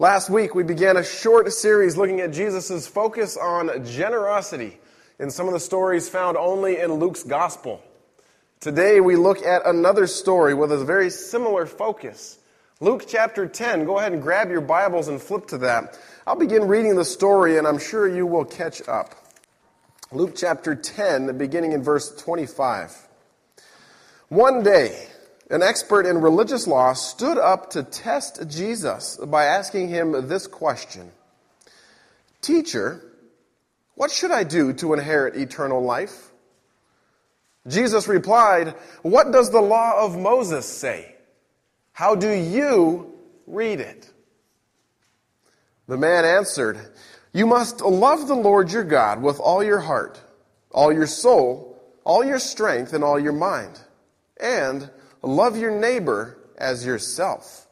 Last week, we began a short series looking at Jesus' focus on generosity in some of the stories found only in Luke's gospel. Today, we look at another story with a very similar focus. Luke chapter 10. Go ahead and grab your Bibles and flip to that. I'll begin reading the story, and I'm sure you will catch up. Luke chapter 10, beginning in verse 25. One day, an expert in religious law stood up to test Jesus by asking him this question Teacher, what should I do to inherit eternal life? Jesus replied, What does the law of Moses say? How do you read it? The man answered, You must love the Lord your God with all your heart, all your soul, all your strength, and all your mind, and Love your neighbor as yourself.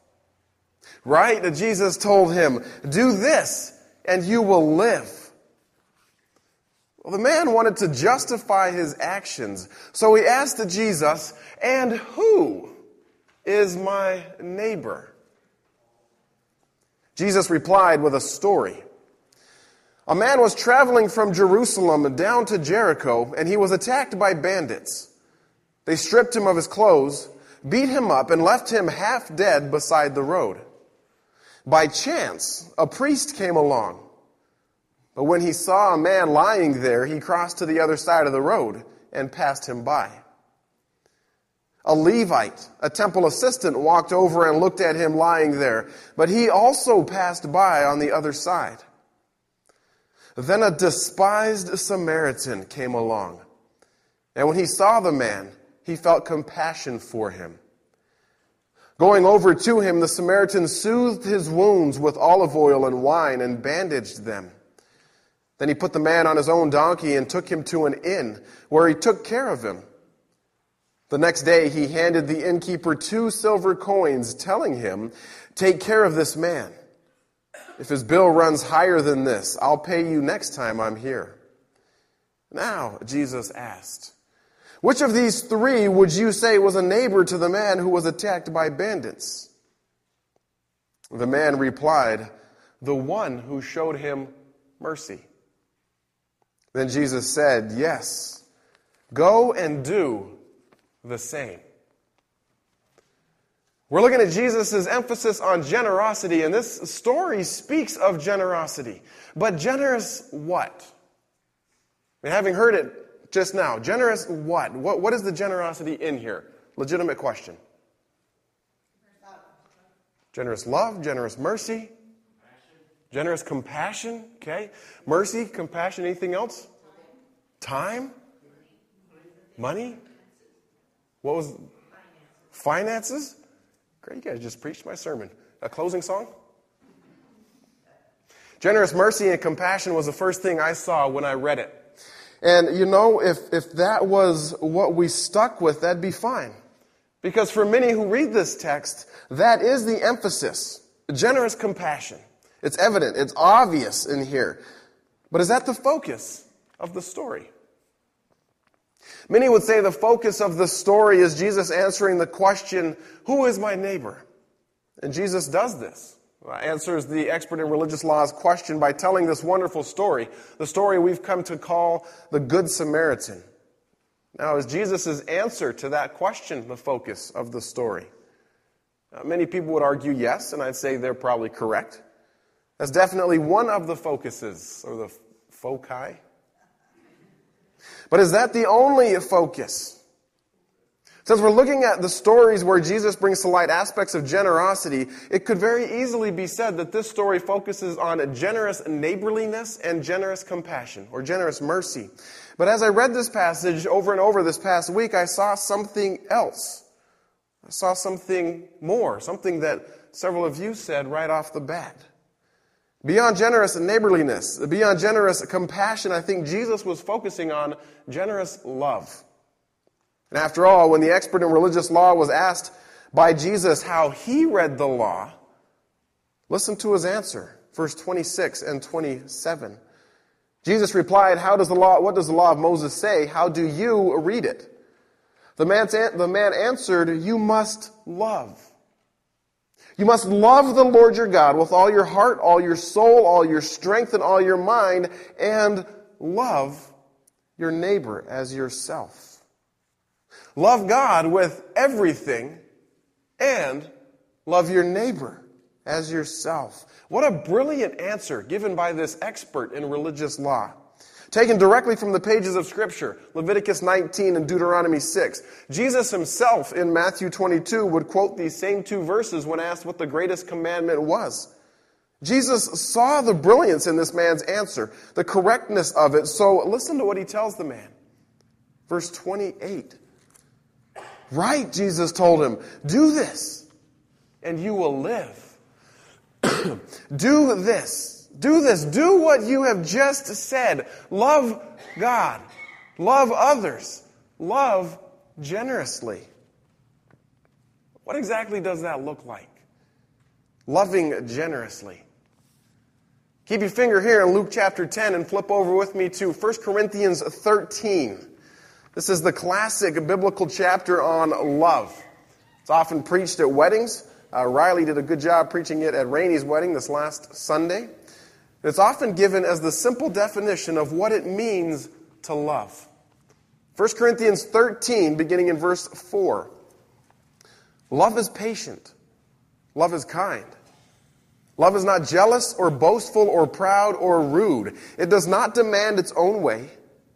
Right? Jesus told him, do this and you will live. Well, the man wanted to justify his actions, so he asked Jesus, and who is my neighbor? Jesus replied with a story. A man was traveling from Jerusalem down to Jericho, and he was attacked by bandits. They stripped him of his clothes beat him up, and left him half dead beside the road. By chance, a priest came along. But when he saw a man lying there, he crossed to the other side of the road and passed him by. A Levite, a temple assistant, walked over and looked at him lying there, but he also passed by on the other side. Then a despised Samaritan came along. And when he saw the man, he felt compassion for him. Going over to him, the Samaritan soothed his wounds with olive oil and wine and bandaged them. Then he put the man on his own donkey and took him to an inn, where he took care of him. The next day he handed the innkeeper two silver coins, telling him, Take care of this man. If his bill runs higher than this, I'll pay you next time I'm here. Now, Jesus asked, which of these three would you say was a neighbor to the man who was attacked by bandits? The man replied, The one who showed him mercy. Then Jesus said, Yes, go and do the same. We're looking at Jesus' emphasis on generosity, and this story speaks of generosity. But generous what? Having heard it just now. Generous what? What, what is the generosity in here? Legitimate question. Generous love, generous mercy, generous compassion, okay? Mercy, compassion, anything else? Time? Money? What was finances? Great, you guys just preached my sermon. A closing song? Generous mercy and compassion was the first thing I saw when I read it. And you know, if, if that was what we stuck with, that'd be fine. Because for many who read this text, that is the emphasis. Generous compassion. It's evident, it's obvious in here. But is that the focus of the story? Many would say the focus of the story is Jesus answering the question, Who is my neighbor? And Jesus does this. Uh, answers the expert in religious law's question by telling this wonderful story, the story we've come to call the Good Samaritan. Now, is Jesus' answer to that question the focus of the story? Uh, many people would argue yes, and I'd say they're probably correct. That's definitely one of the focuses, or the foci. But is that the only focus? Since we're looking at the stories where Jesus brings to light aspects of generosity, it could very easily be said that this story focuses on generous neighborliness and generous compassion, or generous mercy. But as I read this passage over and over this past week, I saw something else. I saw something more, something that several of you said right off the bat. Beyond generous neighborliness, beyond generous compassion, I think Jesus was focusing on generous love. And after all, when the expert in religious law was asked by Jesus how he read the law, listen to his answer, verse 26 and 27. Jesus replied, How does the law, what does the law of Moses say? How do you read it? The, the man answered, You must love. You must love the Lord your God with all your heart, all your soul, all your strength, and all your mind, and love your neighbor as yourself. Love God with everything and love your neighbor as yourself. What a brilliant answer given by this expert in religious law. Taken directly from the pages of Scripture, Leviticus 19 and Deuteronomy 6. Jesus himself in Matthew 22 would quote these same two verses when asked what the greatest commandment was. Jesus saw the brilliance in this man's answer, the correctness of it, so listen to what he tells the man. Verse 28. Right, Jesus told him, do this, and you will live. do this. Do this. Do what you have just said. Love God. Love others. Love generously. What exactly does that look like? Loving generously. Keep your finger here in Luke chapter 10 and flip over with me to 1 Corinthians 13. This is the classic biblical chapter on love. It's often preached at weddings. Uh, Riley did a good job preaching it at Rainey's wedding this last Sunday. It's often given as the simple definition of what it means to love. 1 Corinthians 13, beginning in verse 4. Love is patient. Love is kind. Love is not jealous or boastful or proud or rude. It does not demand its own way.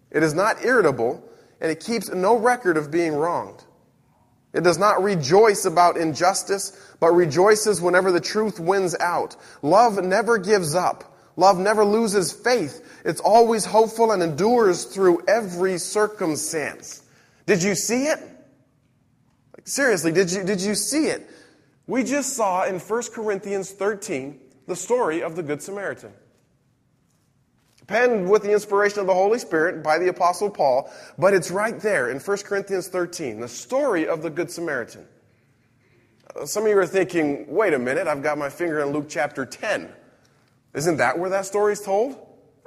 It is not irritable, and it keeps no record of being wronged. It does not rejoice about injustice, but rejoices whenever the truth wins out. Love never gives up. Love never loses faith. It's always hopeful and endures through every circumstance. Did you see it? Like, seriously, did you, did you see it? We just saw in 1 Corinthians 13 the story of the Good Samaritan. Penned with the inspiration of the Holy Spirit by the Apostle Paul, but it's right there in 1 Corinthians 13, the story of the Good Samaritan. Uh, some of you are thinking, wait a minute, I've got my finger in Luke chapter 10. Isn't that where that story is told?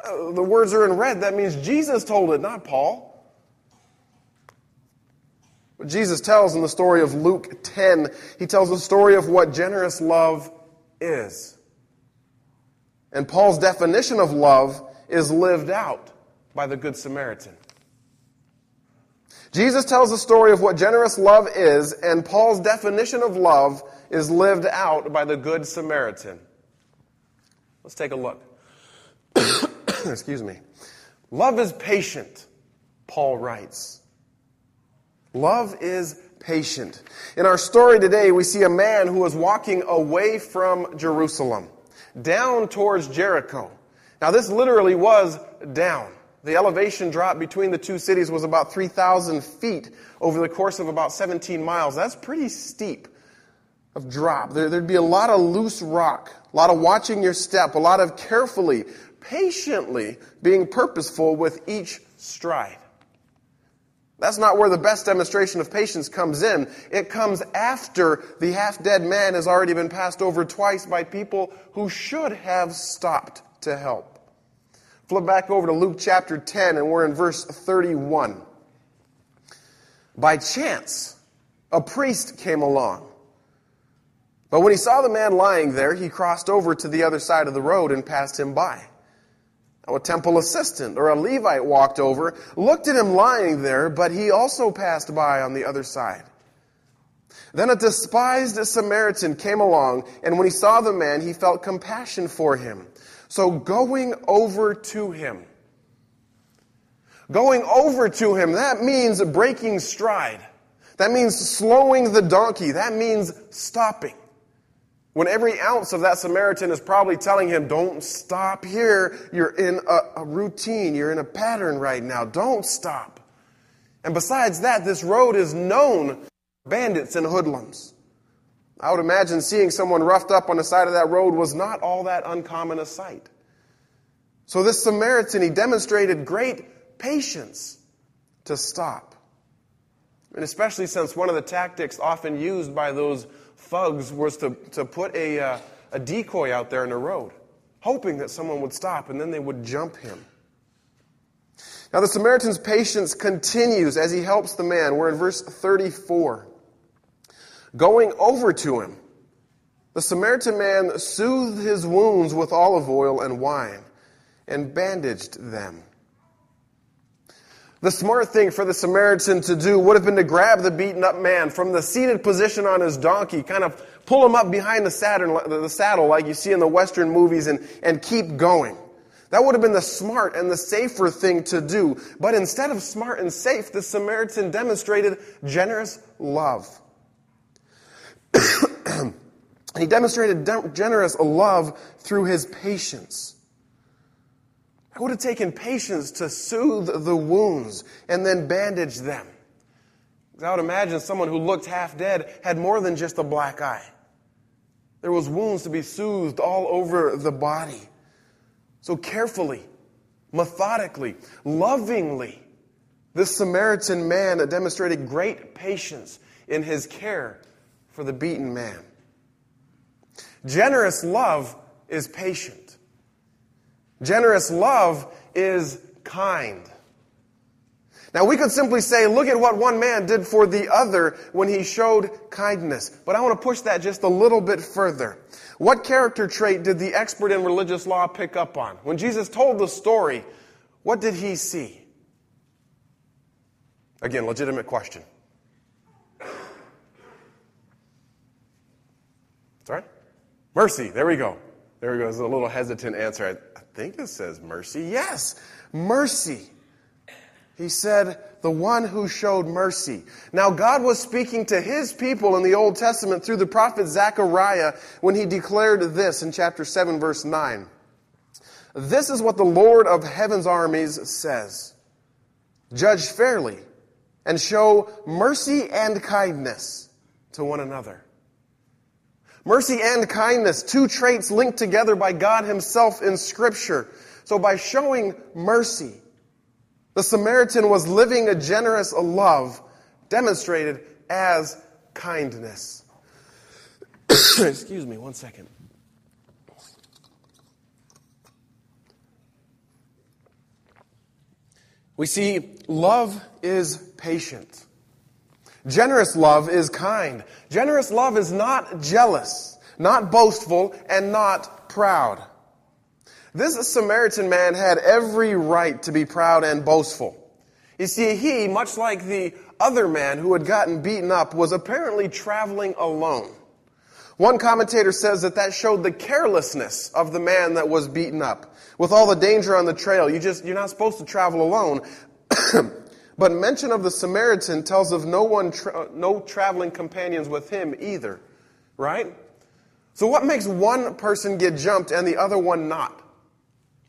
Uh, the words are in red. That means Jesus told it, not Paul. What Jesus tells in the story of Luke 10, he tells the story of what generous love is. And Paul's definition of love is lived out by the Good Samaritan. Jesus tells the story of what generous love is, and Paul's definition of love is lived out by the Good Samaritan. Let's take a look. Excuse me. Love is patient, Paul writes. Love is patient. In our story today, we see a man who is walking away from Jerusalem, down towards Jericho. Now, this literally was down. The elevation drop between the two cities was about 3,000 feet over the course of about 17 miles. That's pretty steep of drop. There, would be a lot of loose rock, a lot of watching your step, a lot of carefully, patiently being purposeful with each stride. That's not where the best demonstration of patience comes in. It comes after the half dead man has already been passed over twice by people who should have stopped to help. Flip back over to Luke chapter 10, and we're in verse 31. By chance, a priest came along. But when he saw the man lying there, he crossed over to the other side of the road and passed him by Now, a temple assistant or a Levite walked over, looked at him lying there, but he also passed by on the other side. Then a despised Samaritan came along, and when he saw the man, he felt compassion for him. So going over to him, going over to him, that means breaking stride. That means slowing the donkey. That means stopping. When every ounce of that Samaritan is probably telling him, don't stop here. You're in a, a, routine. You're in a pattern right now. Don't stop. And besides that, this road is known bandits and hoodlums. I would imagine seeing someone roughed up on the side of that road was not all that uncommon a sight. So this Samaritan, he demonstrated great patience to stop. And especially since one of the tactics often used by those thugs was to, to put a, uh, a decoy out there in the road, hoping that someone would stop and then they would jump him. Now, the Samaritan's patience continues as he helps the man. We're in verse 34. Going over to him, The Samaritan man soothed his wounds with olive oil and wine and bandaged them. The smart thing for the Samaritan to do would have been to grab the beaten up man from the seated position on his donkey, kind of pull him up behind the saddle, the saddle like you see in the Western movies, and, and keep going. That would have been the smart and the safer thing to do. But instead of smart and safe, the Samaritan demonstrated generous love. He demonstrated generous love through his patience. It would have taken patience to soothe the wounds and then bandage them. I would imagine someone who looked half dead had more than just a black eye. There was wounds to be soothed all over the body. So carefully, methodically, lovingly, this Samaritan man demonstrated great patience in his care for the beaten man. Generous love is patient. Generous love is kind. Now, we could simply say, look at what one man did for the other when he showed kindness. But I want to push that just a little bit further. What character trait did the expert in religious law pick up on? When Jesus told the story, what did he see? Again, legitimate question. Sorry? Mercy. There we go. There we go. It's a little hesitant answer I think it says mercy. Yes, mercy. He said, the one who showed mercy. Now, God was speaking to his people in the Old Testament through the prophet Zechariah when he declared this in chapter 7, verse 9. This is what the Lord of heaven's armies says Judge fairly and show mercy and kindness to one another Mercy and kindness, two traits linked together by God Himself in Scripture. So by showing mercy, the Samaritan was living a generous love demonstrated as kindness. Excuse me, one second. We see love is patient. Generous love is kind. Generous love is not jealous, not boastful, and not proud. This Samaritan man had every right to be proud and boastful. You see, he, much like the other man who had gotten beaten up, was apparently traveling alone. One commentator says that that showed the carelessness of the man that was beaten up. With all the danger on the trail, you just, you're not supposed to travel alone. But mention of the Samaritan tells of no one, tra- no traveling companions with him either, right? So what makes one person get jumped and the other one not?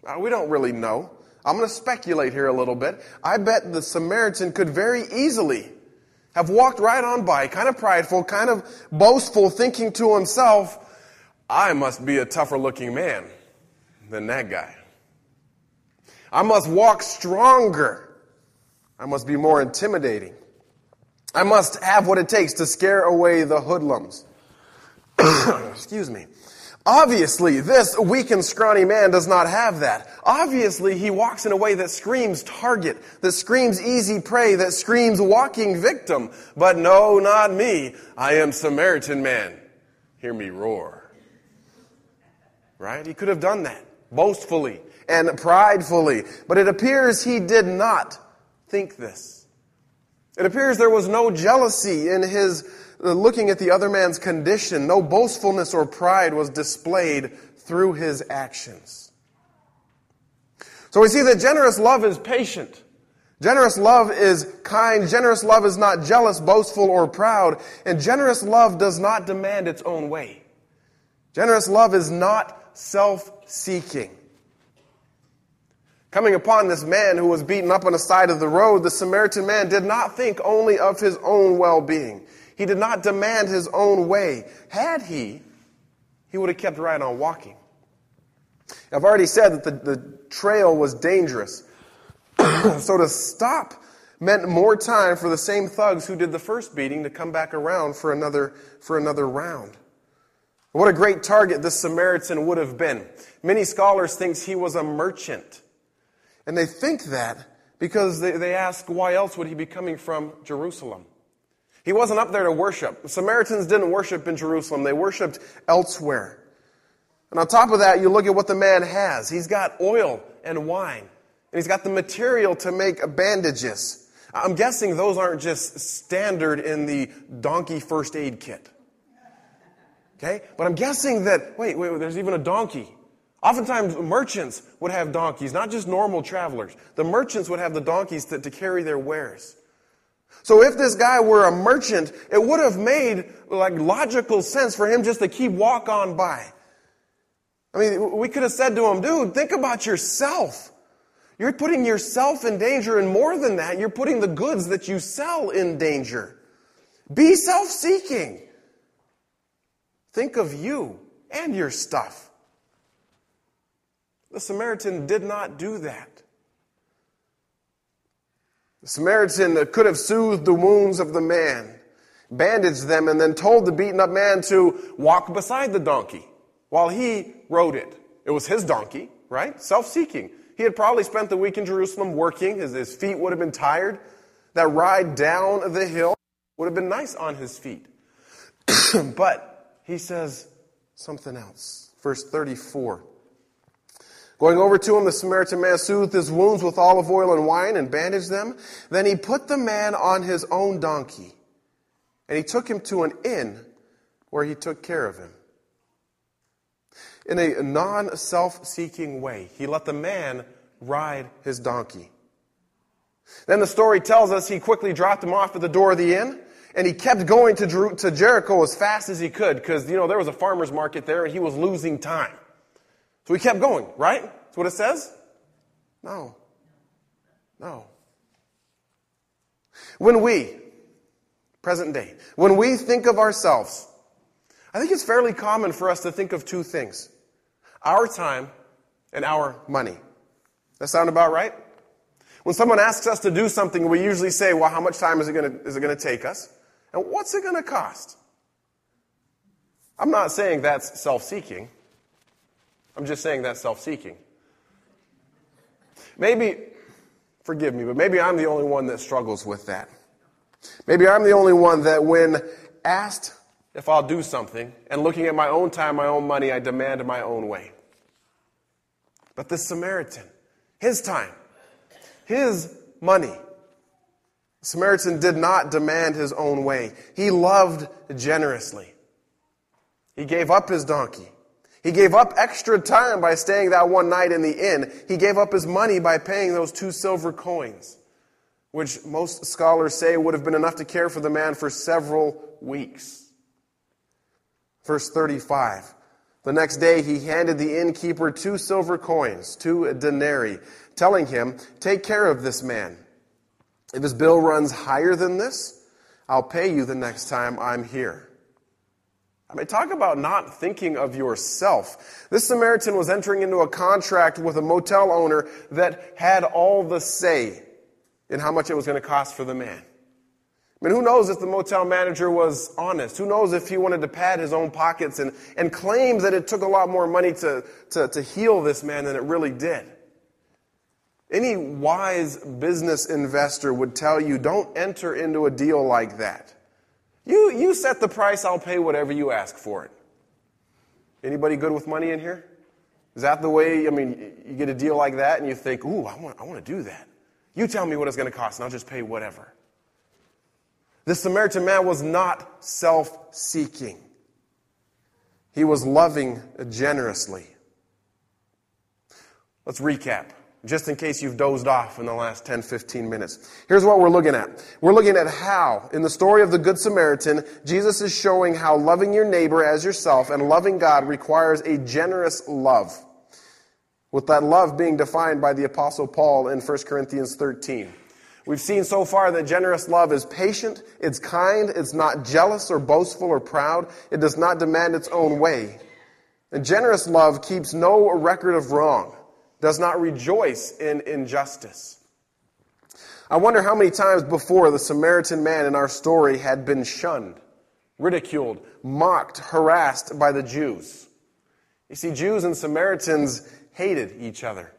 Uh, we don't really know. I'm going to speculate here a little bit. I bet the Samaritan could very easily have walked right on by, kind of prideful, kind of boastful, thinking to himself, I must be a tougher looking man than that guy. I must walk stronger I must be more intimidating. I must have what it takes to scare away the hoodlums. Excuse me. Obviously, this weak and scrawny man does not have that. Obviously, he walks in a way that screams target, that screams easy prey, that screams walking victim. But no, not me. I am Samaritan man. Hear me roar. Right? He could have done that boastfully and pridefully, but it appears he did not think this. It appears there was no jealousy in his uh, looking at the other man's condition. No boastfulness or pride was displayed through his actions. So we see that generous love is patient. Generous love is kind. Generous love is not jealous, boastful, or proud. And generous love does not demand its own way. Generous love is not self-seeking. Coming upon this man who was beaten up on the side of the road, the Samaritan man did not think only of his own well-being. He did not demand his own way. Had he, he would have kept right on walking. I've already said that the, the trail was dangerous. so to stop meant more time for the same thugs who did the first beating to come back around for another, for another round. What a great target this Samaritan would have been. Many scholars think he was a merchant. And they think that because they, they ask, why else would he be coming from Jerusalem? He wasn't up there to worship. The Samaritans didn't worship in Jerusalem, they worshiped elsewhere. And on top of that, you look at what the man has. He's got oil and wine, and he's got the material to make bandages. I'm guessing those aren't just standard in the donkey first aid kit. Okay? But I'm guessing that, wait, wait, there's even a donkey. Oftentimes, merchants would have donkeys, not just normal travelers. The merchants would have the donkeys to, to carry their wares. So if this guy were a merchant, it would have made like logical sense for him just to keep walk on by. I mean, we could have said to him, dude, think about yourself. You're putting yourself in danger, and more than that, you're putting the goods that you sell in danger. Be self seeking. Think of you and your stuff. The Samaritan did not do that. The Samaritan could have soothed the wounds of the man, bandaged them, and then told the beaten up man to walk beside the donkey while he rode it. It was his donkey, right? Self seeking. He had probably spent the week in Jerusalem working. His, his feet would have been tired. That ride down the hill would have been nice on his feet. but he says something else. Verse 34. Going over to him, the Samaritan man soothed his wounds with olive oil and wine and bandaged them. Then he put the man on his own donkey, and he took him to an inn where he took care of him. In a non self seeking way, he let the man ride his donkey. Then the story tells us he quickly dropped him off at the door of the inn, and he kept going to, Jer- to Jericho as fast as he could because, you know, there was a farmer's market there and he was losing time. So he kept going, right? That's what it says? No. No. When we, present day, when we think of ourselves, I think it's fairly common for us to think of two things our time and our money. That sound about right? When someone asks us to do something, we usually say, well, how much time is it going to, is it going to take us? And what's it going to cost? I'm not saying that's self seeking. I'm just saying that's self seeking. Maybe, forgive me, but maybe I'm the only one that struggles with that. Maybe I'm the only one that when asked if I'll do something and looking at my own time, my own money, I demand my own way. But this Samaritan, his time, his money, Samaritan did not demand his own way. He loved generously. He gave up his donkey. He gave up extra time by staying that one night in the inn. He gave up his money by paying those two silver coins, which most scholars say would have been enough to care for the man for several weeks. Verse 35. The next day he handed the innkeeper two silver coins, two denarii, telling him, Take care of this man. If his bill runs higher than this, I'll pay you the next time I'm here. I mean, talk about not thinking of yourself. This Samaritan was entering into a contract with a motel owner that had all the say in how much it was going to cost for the man. I mean, who knows if the motel manager was honest? Who knows if he wanted to pad his own pockets and, and claim that it took a lot more money to, to, to heal this man than it really did? Any wise business investor would tell you don't enter into a deal like that. You, you set the price, I'll pay whatever you ask for it. Anybody good with money in here? Is that the way, I mean, you get a deal like that and you think, ooh, I want, I want to do that. You tell me what it's going to cost and I'll just pay whatever. The Samaritan man was not self seeking, he was loving generously. Let's recap just in case you've dozed off in the last 10, 15 minutes. Here's what we're looking at. We're looking at how, in the story of the Good Samaritan, Jesus is showing how loving your neighbor as yourself and loving God requires a generous love. With that love being defined by the Apostle Paul in 1 Corinthians 13. We've seen so far that generous love is patient, it's kind, it's not jealous or boastful or proud, it does not demand its own way. And generous love keeps no record of wrong does not rejoice in injustice. I wonder how many times before the Samaritan man in our story had been shunned, ridiculed, mocked, harassed by the Jews. You see, Jews and Samaritans hated each other.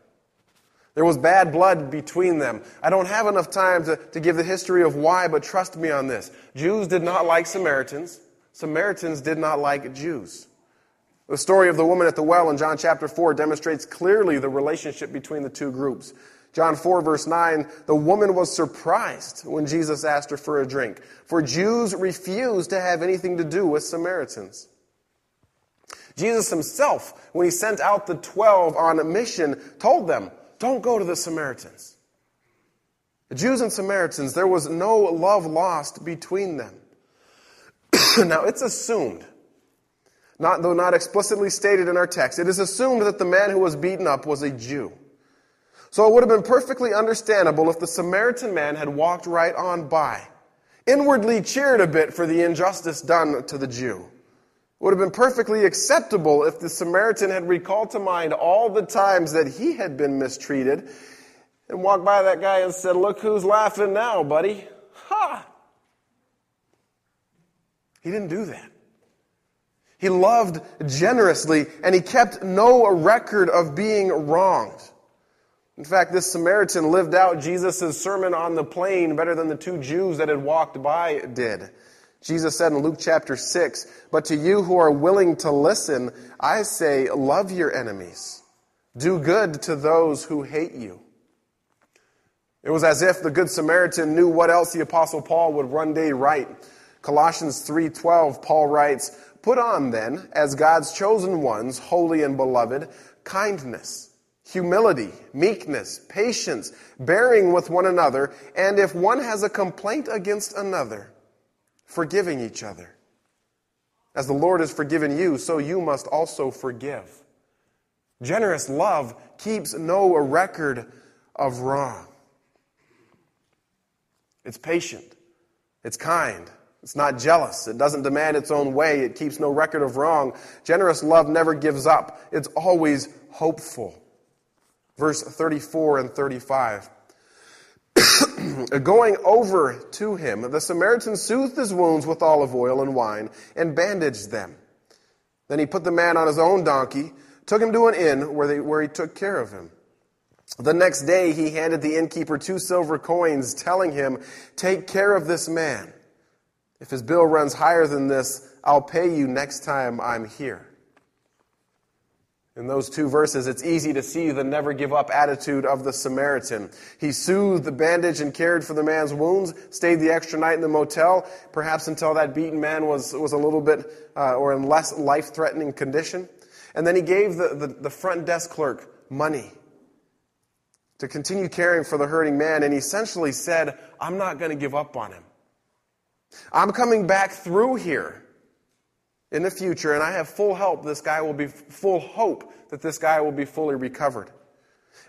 There was bad blood between them. I don't have enough time to, to give the history of why, but trust me on this. Jews did not like Samaritans. Samaritans did not like Jews. The story of the woman at the well in John chapter 4 demonstrates clearly the relationship between the two groups. John 4 verse 9, the woman was surprised when Jesus asked her for a drink, for Jews refused to have anything to do with Samaritans. Jesus himself, when he sent out the 12 on a mission, told them, don't go to the Samaritans. The Jews and Samaritans, there was no love lost between them. now, it's assumed, not, though not explicitly stated in our text, it is assumed that the man who was beaten up was a Jew. So it would have been perfectly understandable if the Samaritan man had walked right on by, inwardly cheered a bit for the injustice done to the Jew. It would have been perfectly acceptable if the Samaritan had recalled to mind all the times that he had been mistreated and walked by that guy and said, Look who's laughing now, buddy. Ha! He didn't do that. He loved generously and he kept no record of being wronged. In fact, this Samaritan lived out Jesus' sermon on the plain better than the two Jews that had walked by did. Jesus said in Luke chapter 6, But to you who are willing to listen, I say, love your enemies. Do good to those who hate you. It was as if the Good Samaritan knew what else the Apostle Paul would one day write. Colossians 3:12 Paul writes, "Put on then as God's chosen ones, holy and beloved, kindness, humility, meekness, patience, bearing with one another, and if one has a complaint against another, forgiving each other. As the Lord has forgiven you, so you must also forgive. Generous love keeps no record of wrong. It's patient. It's kind. It's not jealous. It doesn't demand its own way. It keeps no record of wrong. Generous love never gives up. It's always hopeful verse 34 and 35. Going over to him, the Samaritan soothed his wounds with olive oil and wine and bandaged them. Then he put the man on his own donkey, took him to an inn where, they, where he took care of him. The next day he handed the innkeeper two silver coins, telling him, Take care of this man. If his bill runs higher than this, I'll pay you next time I'm here. In those two verses, it's easy to see the never give up attitude of the Samaritan. He soothed the bandage and cared for the man's wounds, stayed the extra night in the motel, perhaps until that beaten man was, was a little bit uh, or in less life threatening condition. And then he gave the, the, the front desk clerk money to continue caring for the hurting man. And he essentially said, I'm not going to give up on him. I'm coming back through here in the future, and I have full hope this guy will be full hope that this guy will be fully recovered.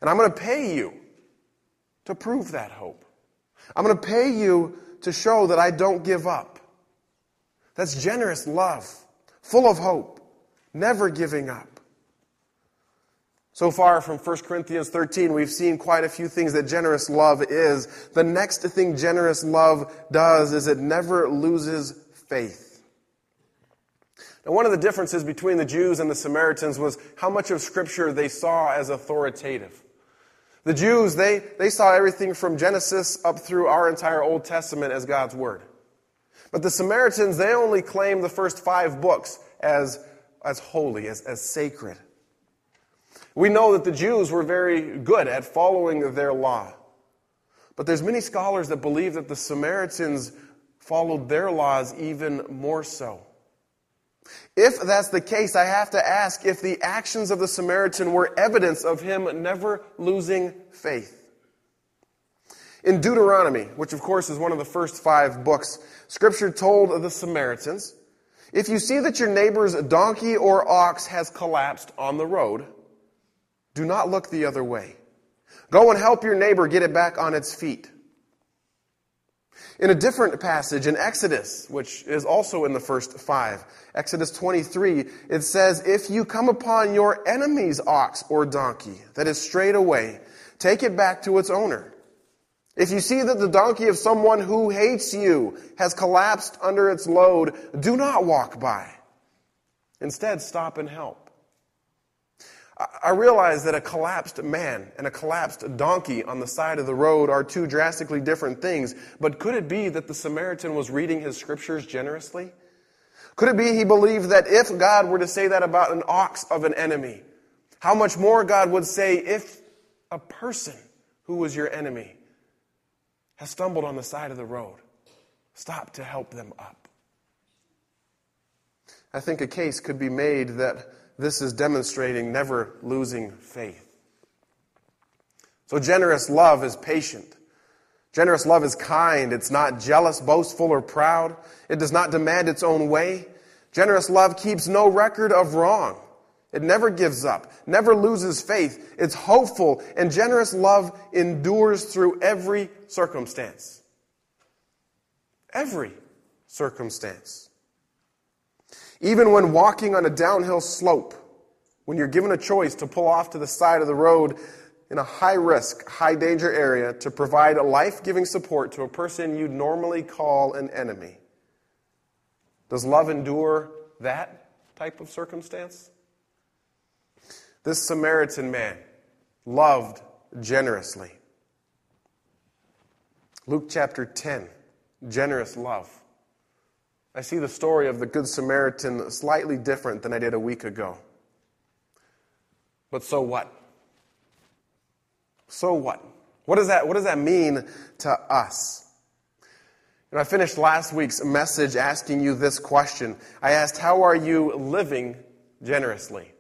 And I'm going to pay you to prove that hope. I'm going to pay you to show that I don't give up. That's generous love, full of hope, never giving up. So far from 1 Corinthians 13, we've seen quite a few things that generous love is. The next thing generous love does is it never loses faith. Now, one of the differences between the Jews and the Samaritans was how much of Scripture they saw as authoritative. The Jews, they, they saw everything from Genesis up through our entire Old Testament as God's Word. But the Samaritans, they only claim the first five books as, as holy, as, as sacred. We know that the Jews were very good at following their law. But there's many scholars that believe that the Samaritans followed their laws even more so. If that's the case, I have to ask if the actions of the Samaritan were evidence of him never losing faith. In Deuteronomy, which of course is one of the first five books, Scripture told the Samaritans if you see that your neighbor's donkey or ox has collapsed on the road, do not look the other way. Go and help your neighbor get it back on its feet. In a different passage in Exodus, which is also in the first five, Exodus 23, it says, If you come upon your enemy's ox or donkey that is strayed away, take it back to its owner. If you see that the donkey of someone who hates you has collapsed under its load, do not walk by. Instead, stop and help. I realize that a collapsed man and a collapsed donkey on the side of the road are two drastically different things, but could it be that the Samaritan was reading his scriptures generously? Could it be he believed that if God were to say that about an ox of an enemy, how much more God would say if a person who was your enemy has stumbled on the side of the road? Stop to help them up. I think a case could be made that this is demonstrating never losing faith. So, generous love is patient. Generous love is kind. It's not jealous, boastful, or proud. It does not demand its own way. Generous love keeps no record of wrong. It never gives up, never loses faith. It's hopeful, and generous love endures through every circumstance. Every circumstance. Even when walking on a downhill slope, when you're given a choice to pull off to the side of the road in a high risk, high danger area to provide a life giving support to a person you'd normally call an enemy. Does love endure that type of circumstance? This Samaritan man loved generously. Luke chapter 10, generous love. I see the story of the Good Samaritan slightly different than I did a week ago. But so what? So what? What does that, what does that mean to us? And I finished last week's message asking you this question. I asked, How are you living generously?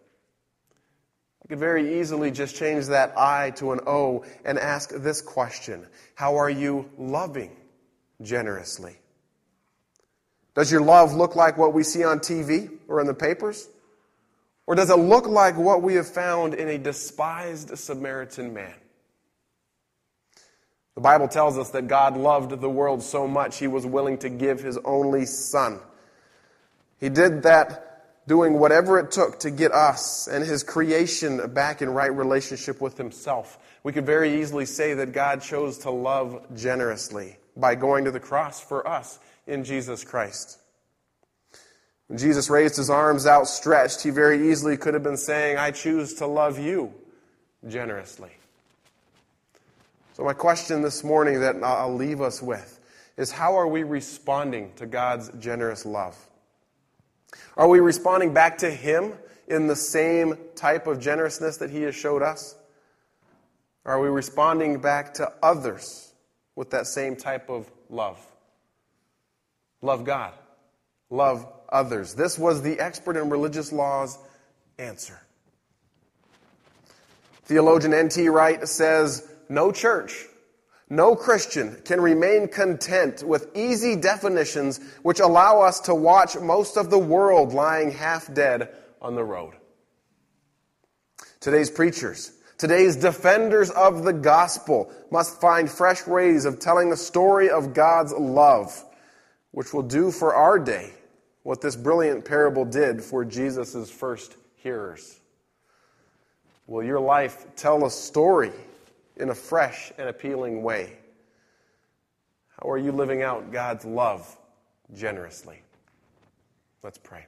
I could very easily just change that I to an O and ask this question How are you loving generously? Does your love look like what we see on TV or in the papers? Or does it look like what we have found in a despised Samaritan man? The Bible tells us that God loved the world so much he was willing to give his only son. He did that doing whatever it took to get us and his creation back in right relationship with himself. We could very easily say that God chose to love generously by going to the cross for us in Jesus Christ. When Jesus raised his arms outstretched, he very easily could have been saying, I choose to love you generously. So, my question this morning that I'll leave us with is how are we responding to God's generous love? Are we responding back to Him in the same type of generousness that He has showed us? Are we responding back to others with that same type of love? Love God. Love others. This was the expert in religious law's answer. Theologian N.T. Wright says no church, no Christian can remain content with easy definitions which allow us to watch most of the world lying half dead on the road. Today's preachers, today's defenders of the gospel must find fresh ways of telling the story of God's love which will do for our day what this brilliant parable did for Jesus' first hearers. Will your life tell a story in a fresh and appealing way? How are you living out God's love generously? Let's pray.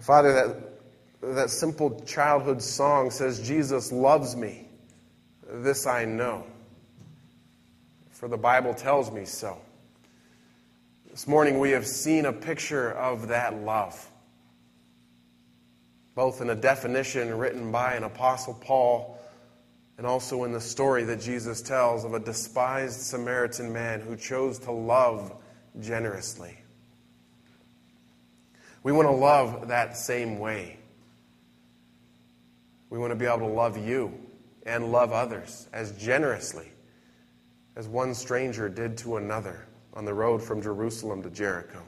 Father, that, that simple childhood song says, Jesus loves me. This I know, for the Bible tells me so. This morning we have seen a picture of that love, both in a definition written by an Apostle Paul and also in the story that Jesus tells of a despised Samaritan man who chose to love generously. We want to love that same way. We want to be able to love you and love others as generously as one stranger did to another on the road from Jerusalem to Jericho.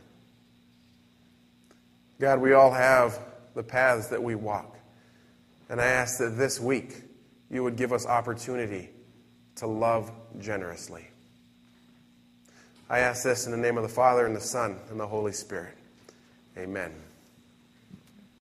God, we all have the paths that we walk. And I ask that this week you would give us opportunity to love generously. I ask this in the name of the Father, and the Son, and the Holy Spirit. Amen.